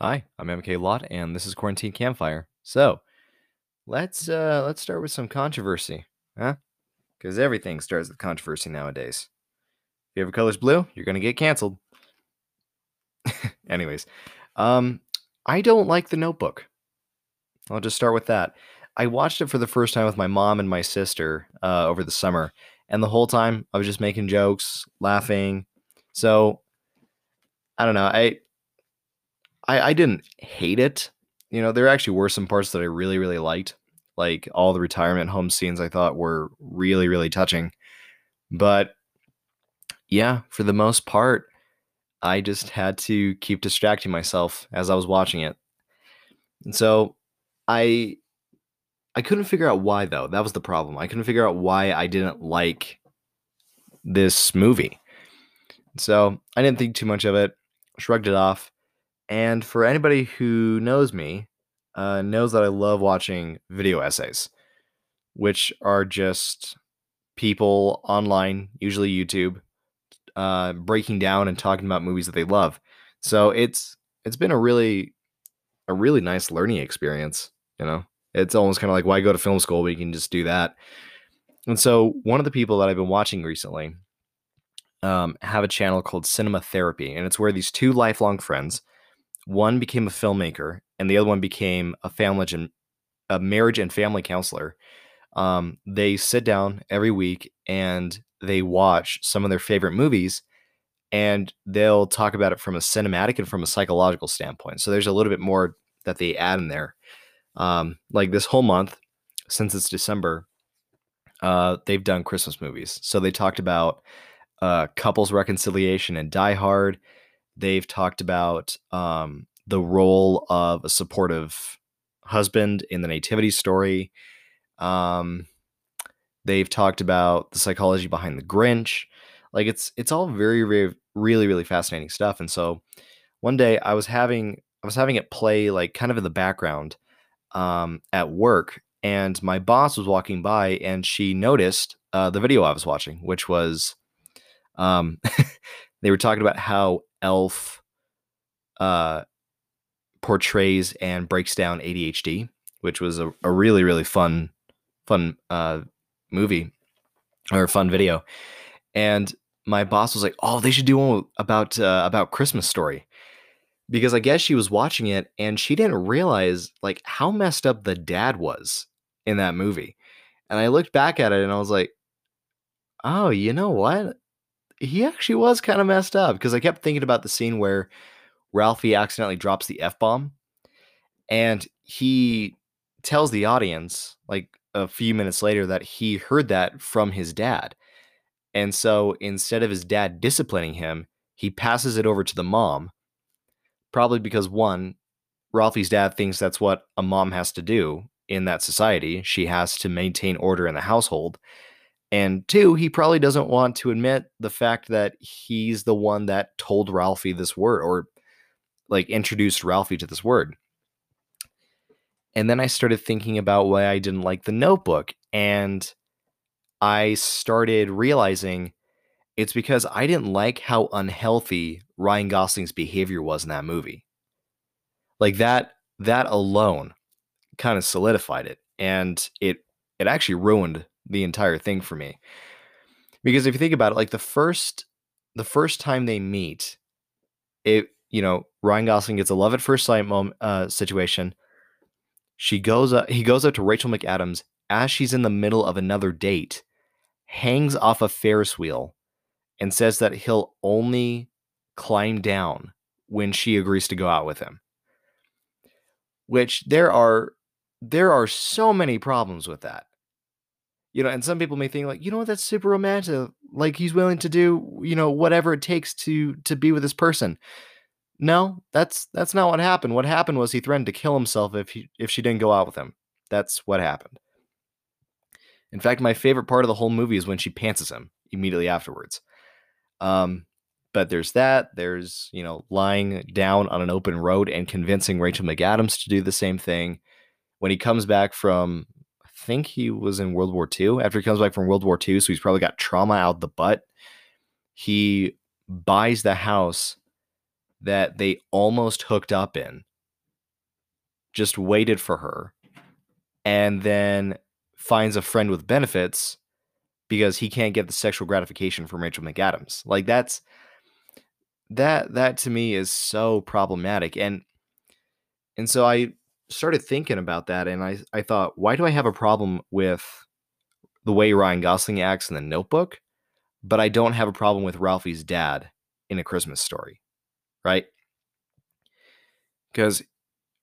Hi, I'm MK Lot, and this is Quarantine Campfire. So, let's uh let's start with some controversy, huh? Because everything starts with controversy nowadays. If your color's blue, you're gonna get canceled. Anyways, um, I don't like The Notebook. I'll just start with that. I watched it for the first time with my mom and my sister uh, over the summer, and the whole time I was just making jokes, laughing. So, I don't know. I I, I didn't hate it. You know, there actually were some parts that I really, really liked. Like all the retirement home scenes I thought were really, really touching. But yeah, for the most part, I just had to keep distracting myself as I was watching it. And so I I couldn't figure out why though. That was the problem. I couldn't figure out why I didn't like this movie. So I didn't think too much of it, shrugged it off. And for anybody who knows me, uh, knows that I love watching video essays, which are just people online, usually YouTube, uh, breaking down and talking about movies that they love. So it's it's been a really a really nice learning experience. You know, it's almost kind of like why go to film school? We can just do that. And so one of the people that I've been watching recently um, have a channel called Cinema Therapy, and it's where these two lifelong friends one became a filmmaker, and the other one became a family and a marriage and family counselor. Um, they sit down every week and they watch some of their favorite movies, and they'll talk about it from a cinematic and from a psychological standpoint. So there's a little bit more that they add in there. Um, like this whole month, since it's December, uh, they've done Christmas movies. So they talked about uh, couples reconciliation and Die Hard. They've talked about um, the role of a supportive husband in the nativity story. Um, they've talked about the psychology behind the Grinch. Like it's it's all very, very really really fascinating stuff. And so one day I was having I was having it play like kind of in the background um, at work, and my boss was walking by and she noticed uh, the video I was watching, which was um, they were talking about how Elf uh, portrays and breaks down ADHD, which was a, a really really fun fun uh, movie or fun video. And my boss was like, "Oh, they should do one about uh, about Christmas Story." Because I guess she was watching it and she didn't realize like how messed up the dad was in that movie. And I looked back at it and I was like, "Oh, you know what? He actually was kind of messed up because I kept thinking about the scene where Ralphie accidentally drops the F bomb and he tells the audience, like a few minutes later, that he heard that from his dad. And so instead of his dad disciplining him, he passes it over to the mom, probably because one, Ralphie's dad thinks that's what a mom has to do in that society. She has to maintain order in the household. And two, he probably doesn't want to admit the fact that he's the one that told Ralphie this word or like introduced Ralphie to this word. And then I started thinking about why I didn't like the notebook. And I started realizing it's because I didn't like how unhealthy Ryan Gosling's behavior was in that movie. Like that, that alone kind of solidified it. And it it actually ruined the entire thing for me. Because if you think about it, like the first the first time they meet, it you know Ryan Gosling gets a love at first sight moment uh, situation. She goes up, he goes up to Rachel McAdams as she's in the middle of another date, hangs off a Ferris wheel, and says that he'll only climb down when she agrees to go out with him. Which there are there are so many problems with that you know and some people may think like you know what? That's super romantic like he's willing to do you know whatever it takes to to be with this person. No that's that's not what happened. What happened was he threatened to kill himself if he if she didn't go out with him. That's what happened. In fact my favorite part of the whole movie is when she pantses him immediately afterwards. Um but there's that there's you know lying down on an open road and convincing rachel mcadams to do the same thing. When he comes back from think he was in World War II. After he comes back from World War II, so he's probably got trauma out the butt. He buys the house that they almost hooked up in just waited for her and then finds a friend with benefits because he can't get the sexual gratification from Rachel McAdams. Like that's that that to me is so problematic and and so I started thinking about that and I I thought why do I have a problem with the way Ryan Gosling acts in the notebook but I don't have a problem with Ralphie's dad in a Christmas story right because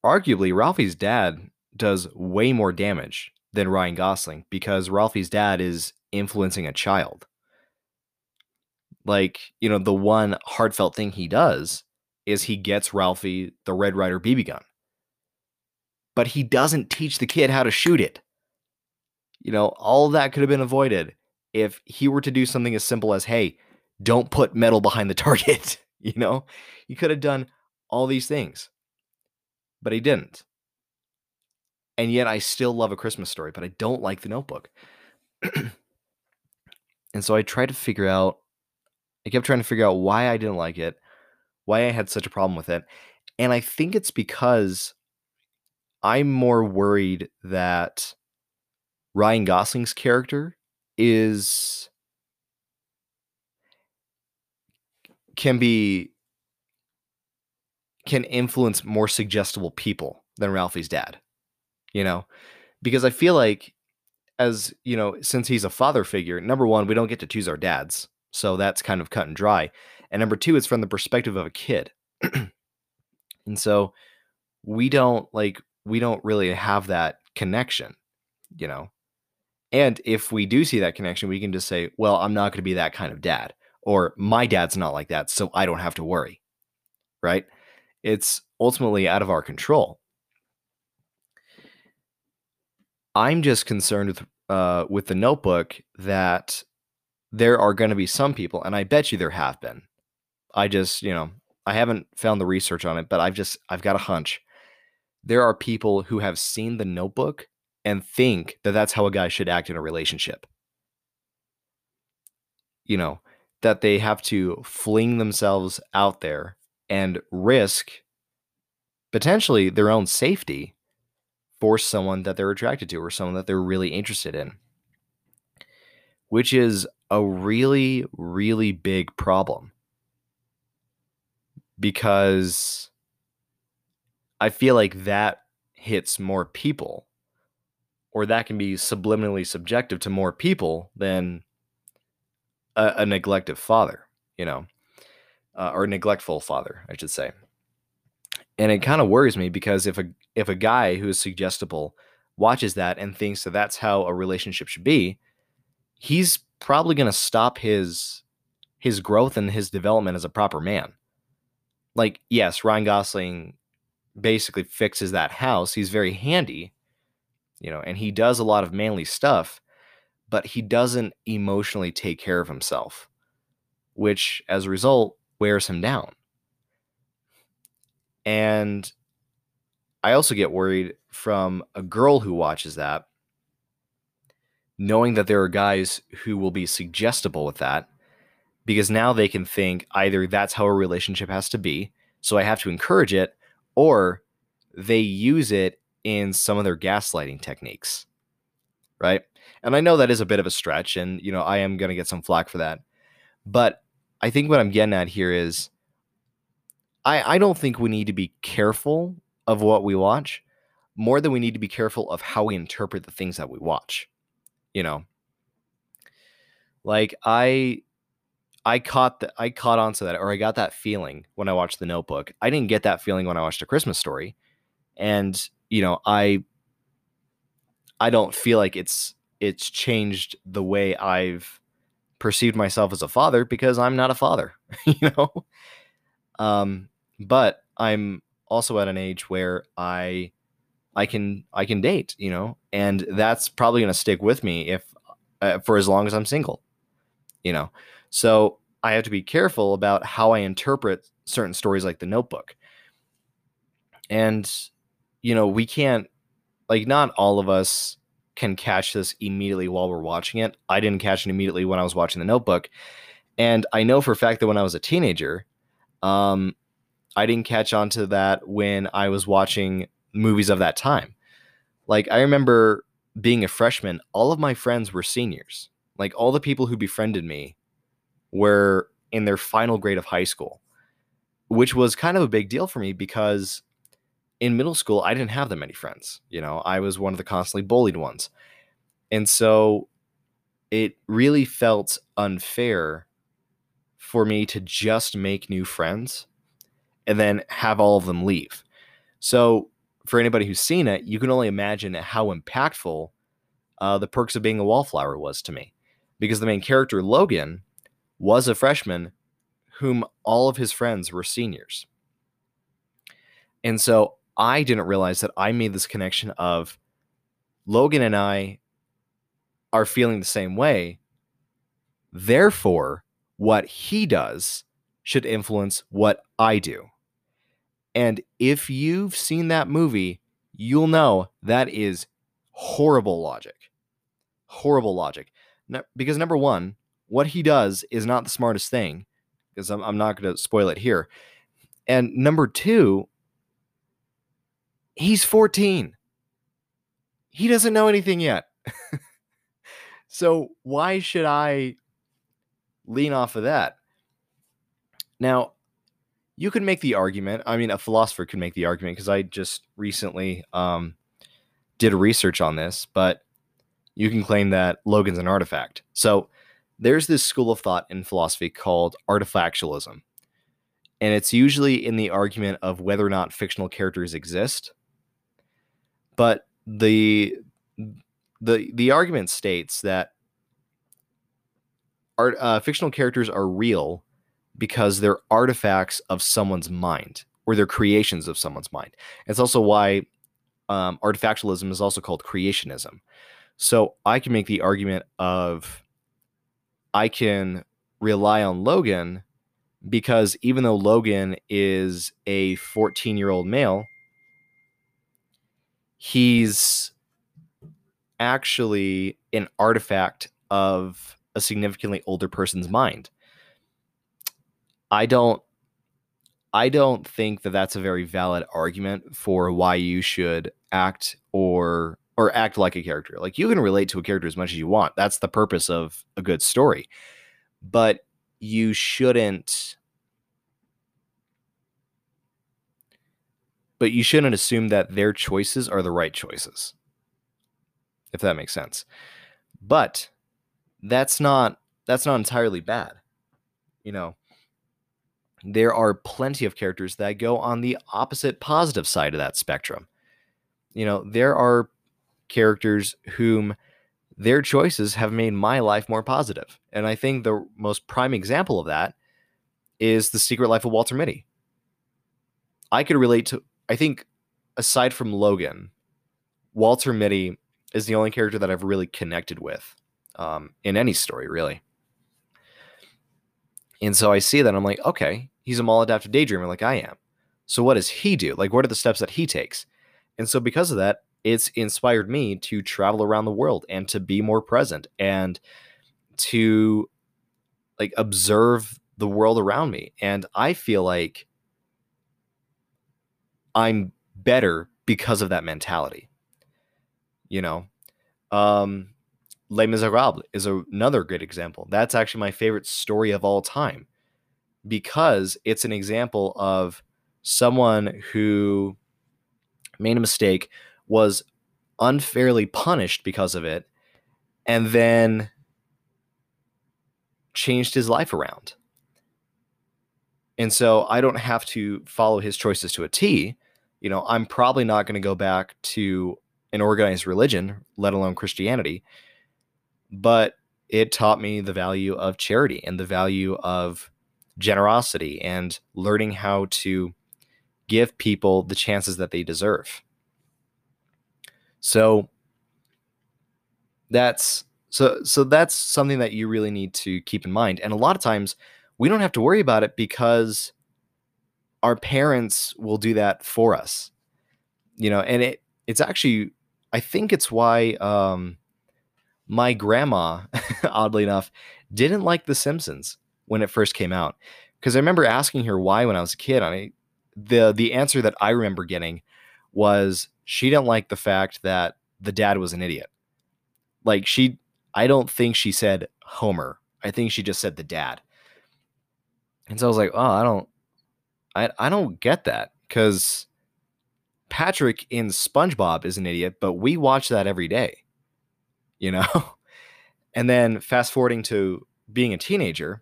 arguably Ralphie's dad does way more damage than Ryan Gosling because Ralphie's dad is influencing a child like, you know, the one heartfelt thing he does is he gets Ralphie the Red Ryder BB gun. But he doesn't teach the kid how to shoot it. You know, all that could have been avoided if he were to do something as simple as, hey, don't put metal behind the target. you know, he could have done all these things, but he didn't. And yet I still love a Christmas story, but I don't like the notebook. and so I tried to figure out I kept trying to figure out why I didn't like it, why I had such a problem with it. And I think it's because I'm more worried that Ryan Gosling's character is can be can influence more suggestible people than Ralphie's dad. You know, because I feel like as, you know, since he's a father figure, number 1, we don't get to choose our dads. So that's kind of cut and dry. And number two, it's from the perspective of a kid. and so we don't like, we don't really have that connection, you know? And if we do see that connection, we can just say, well, I'm not going to be that kind of dad, or my dad's not like that, so I don't have to worry, right? It's ultimately out of our control. I'm just concerned with uh, with the notebook that there are going to be some people, and I bet you there have been. I just, you know, I haven't found the research on it, but I've just, I've got a hunch. There are people who have seen the notebook and think that that's how a guy should act in a relationship. You know, that they have to fling themselves out there and risk potentially their own safety for someone that they're attracted to or someone that they're really interested in, which is a really, really big problem because I feel like that hits more people or that can be subliminally subjective to more people than a, a neglective father, you know, uh, or neglectful father, I should say. And it kind of worries me because if a if a guy who is suggestible watches that and thinks that that's how a relationship should be, he's probably going to stop his his growth and his development as a proper man. Like, yes, Ryan Gosling basically fixes that house. He's very handy, you know, and he does a lot of manly stuff, but he doesn't emotionally take care of himself, which as a result wears him down. And I also get worried from a girl who watches that knowing that there are guys who will be suggestible with that because now they can think either that's how a relationship has to be, so I have to encourage it, or they use it in some of their gaslighting techniques. Right? And I know that is a bit of a stretch, and you know, I am gonna get some flack for that. But I think what I'm getting at here is I, I don't think we need to be careful of what we watch more than we need to be careful of how we interpret the things that we watch you know like i i caught the i caught onto that or i got that feeling when i watched the notebook. I didn't get that feeling when i watched a christmas story and you know i i don't feel like it's it's changed the way i've perceived myself as a father because i'm not a father you know? Um but i'm also at an age where i I can I can date, you know, and that's probably going to stick with me if uh, for as long as I'm single, you know. So I have to be careful about how I interpret certain stories like The Notebook. And you know, we can't like not all of us can catch this immediately while we're watching it. I didn't catch it immediately when I was watching The Notebook. And I know for a fact that when I was a teenager, um, I didn't catch on to that when I was watching movies of that time. Like I remember being a freshman, all of my friends were seniors. Like all the people who befriended me were in their final grade of high school, which was kind of a big deal for me because in middle school I didn't have that many friends. You know, I was one of the constantly bullied ones. And so it really felt unfair for me to just make new friends and then have all of them leave. So, for anybody who's seen it, you can only imagine how impactful uh, the perks of being a wallflower was to me. Because the main character, Logan, was a freshman whom all of his friends were seniors. And so I didn't realize that I made this connection of Logan and I are feeling the same way. Therefore, what he does should influence what I do. And if you've seen that movie, you'll know that is horrible logic. Horrible logic. because number one, what he does is not the smartest thing, because I'm, I'm not going to spoil it here. And number two, he's 14. He doesn't know anything yet. so why should I lean off of that? Now, you could make the argument. I mean, a philosopher could make the argument because I just recently um, did research on this, but you can claim that Logan's an artifact. So there's this school of thought in philosophy called artifactualism. And it's usually in the argument of whether or not fictional characters exist. But the the the argument states that art, uh, fictional characters are real because they're artifacts of someone's mind or they're creations of someone's mind. It's also why um, artifactualism is also called creationism. So I can make the argument of I can rely on Logan because even though Logan is a 14 year old male, he's actually an artifact of a significantly older person's mind. I don't I don't think that that's a very valid argument for why you should act or or act like a character. Like you can relate to a character as much as you want. That's the purpose of a good story. But you shouldn't but you shouldn't assume that their choices are the right choices. If that makes sense. But that's not that's not entirely bad. You know, there are plenty of characters that go on the opposite positive side of that spectrum. You know, there are characters whom their choices have made my life more positive. And I think the most prime example of that is The Secret Life of Walter Mitty. I could relate to, I think, aside from Logan, Walter Mitty is the only character that I've really connected with um, in any story, really. And so I see that I'm like, okay, he's a maladaptive daydreamer like I am. So what does he do? Like, what are the steps that he takes? And so because of that, it's inspired me to travel around the world and to be more present and to like observe the world around me. And I feel like I'm better because of that mentality. You know, um, Les Miserables is a, another good example. That's actually my favorite story of all time because it's an example of someone who made a mistake, was unfairly punished because of it, and then changed his life around. And so I don't have to follow his choices to a T. You know, I'm probably not going to go back to an organized religion, let alone Christianity. But it taught me the value of charity and the value of generosity and learning how to give people the chances that they deserve. So that's so so that's something that you really need to keep in mind. And a lot of times we don't have to worry about it because our parents will do that for us. You know, and it it's actually I think it's why um my grandma, oddly enough, didn't like The Simpsons when it first came out. Because I remember asking her why when I was a kid. I the the answer that I remember getting was she didn't like the fact that the dad was an idiot. Like she I don't think she said Homer. I think she just said the dad. And so I was like, "Oh, I don't I I don't get that cuz Patrick in SpongeBob is an idiot, but we watch that every day." You know? and then fast forwarding to being a teenager,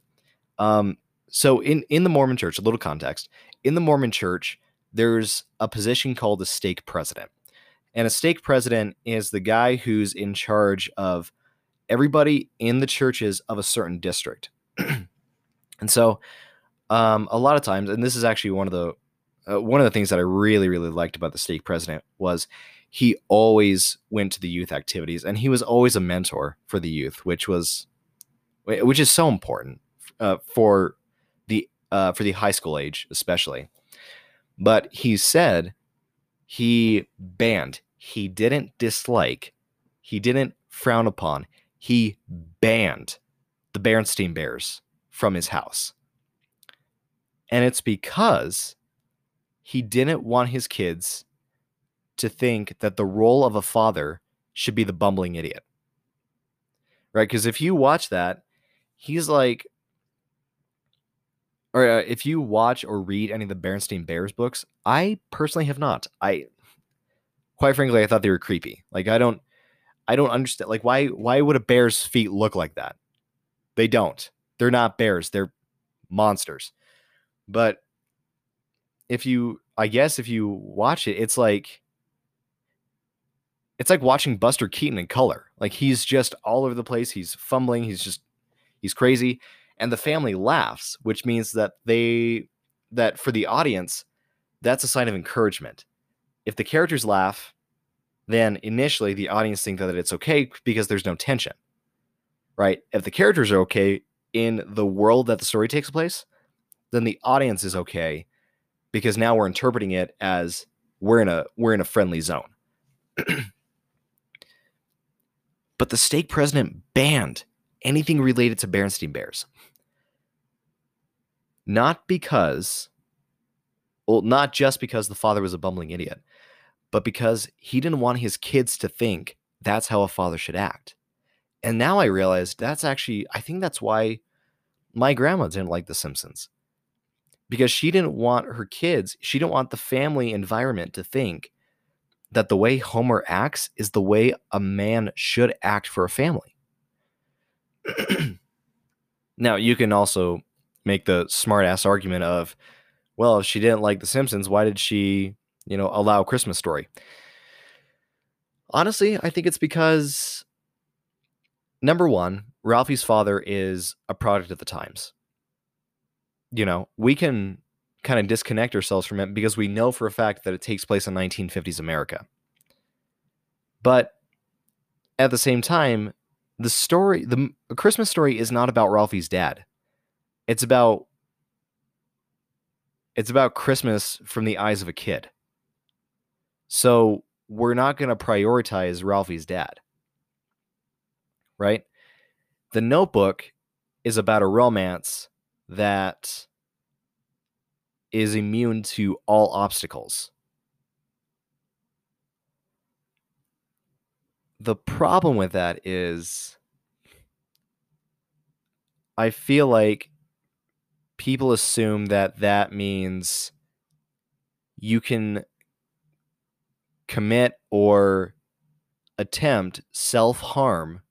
um so in in the Mormon church, a little context, in the Mormon church, there's a position called a stake president. And a stake president is the guy who's in charge of everybody in the churches of a certain district. and so um, a lot of times, and this is actually one of the uh, one of the things that I really really liked about the stake president was he always went to the youth activities and he was always a mentor for the youth, which was which is so important uh, for the uh, for the high school age especially. But he said he banned, he didn't dislike, he didn't frown upon, he banned the Berenstein Bears from his house. And it's because he didn't want his kids to think that the role of a father should be the bumbling idiot. Right? Because if you watch that, he's like, or uh, if you watch or read any of the Berenstein Bears books, I personally have not. I, quite frankly, I thought they were creepy. Like I don't, I don't understand. Like why, why would a bear's feet look like that? They don't. They're not bears. They're monsters. But if you, I guess, if you watch it, it's like, it's like watching Buster Keaton in color. Like he's just all over the place. He's fumbling. He's just, he's crazy and the family laughs, which means that they that for the audience, that's a sign of encouragement. If the characters laugh, then initially the audience think that it's okay because there's no tension. Right? If the characters are okay in the world that the story takes place, then the audience is okay because now we're interpreting it as we're in a we're in a friendly zone. but the stake president banned anything related to Berenstein Bears. Not because, well, not just because the father was a bumbling idiot, but because he didn't want his kids to think that's how a father should act. And now I realized that's actually, I think that's why my grandma didn't like The Simpsons. Because she didn't want her kids, she didn't want the family environment to think that the way Homer acts is the way a man should act for a family. now, you can also make the smart ass argument of, well, if she didn't like The Simpsons, why did she, you know, allow Christmas Story? Honestly, I think it's because number one, Ralphie's father is a product of the times. You know, we can kind of disconnect ourselves from it because we know for a fact that it takes place in 1950s America. But at the same time, the story, the Christmas story is not about Ralphie's dad. It's about it's about Christmas from the eyes of a kid. So we're not going to prioritize Ralphie's dad. Right? The notebook is about a romance that is immune to all obstacles. The problem with that is I feel like people assume that that means you can commit or attempt self harm,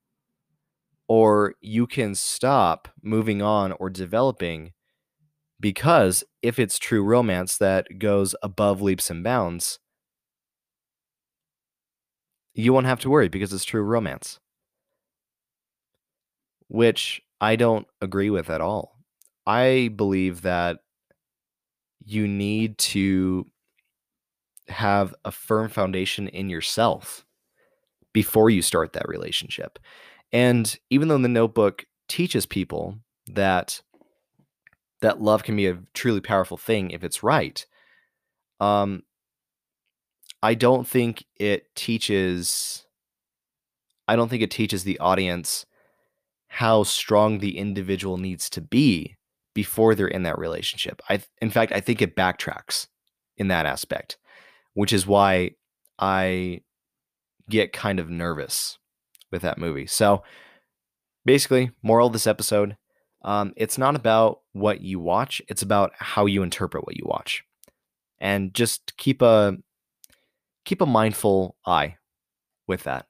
or you can stop moving on or developing because if it's true romance that goes above leaps and bounds, you won't have to worry because it's true romance. Which I don't agree with at all. I believe that you need to have a firm foundation in yourself before you start that relationship. And even though the notebook teaches people that that love can be a truly powerful thing if it's right, um, I don't think it teaches. I don't think it teaches the audience how strong the individual needs to be before they're in that relationship. I in fact I think it backtracks in that aspect which is why I get kind of nervous with that movie. So basically, moral of this episode um, it's not about what you watch, it's about how you interpret what you watch. And just keep a keep a mindful eye with that.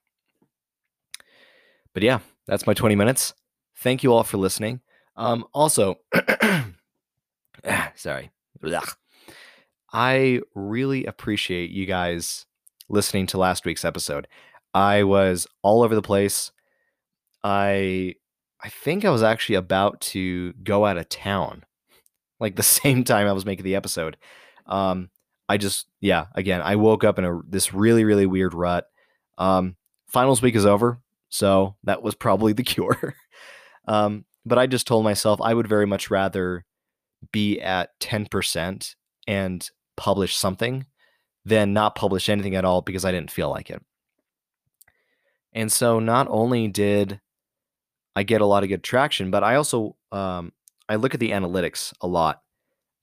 But yeah, that's my 20 minutes. Thank you all for listening. Um, also, sorry. I really appreciate you guys listening to last week's episode. I was all over the place. I I think I was actually about to go out of town, like the same time I was making the episode. Um, I just, yeah, again, I woke up in a this really, really weird rut. Um, finals week is over, so that was probably the cure. um, but I just told myself I would very much rather be at 10% and publish something than not publish anything at all because I didn't feel like it. And so not only did I get a lot of good traction, but I also um, I look at the analytics a lot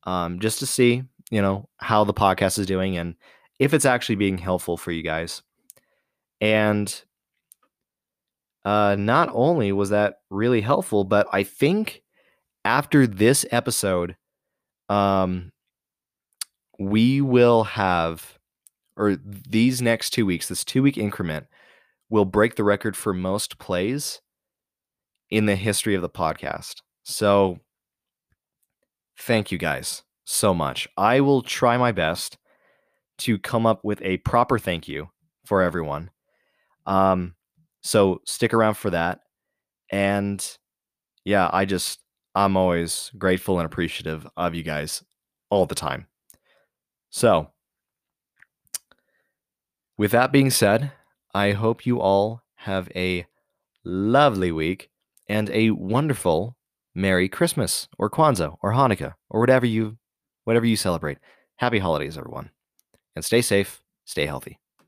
um, just to see you know how the podcast is doing and if it's actually being helpful for you guys. And uh, not only was that really helpful, but I think after this episode, um, we will have, or these next two weeks, this two week increment will break the record for most plays in the history of the podcast. So thank you guys so much. I will try my best to come up with a proper thank you for everyone. Um, so stick around for that. And yeah, I just, I'm always grateful and appreciative of you guys all the time. So, with that being said, I hope you all have a lovely week and a wonderful Merry Christmas or Kwanzaa or Hanukkah or whatever you whatever you celebrate. Happy holidays everyone. And stay safe, stay healthy.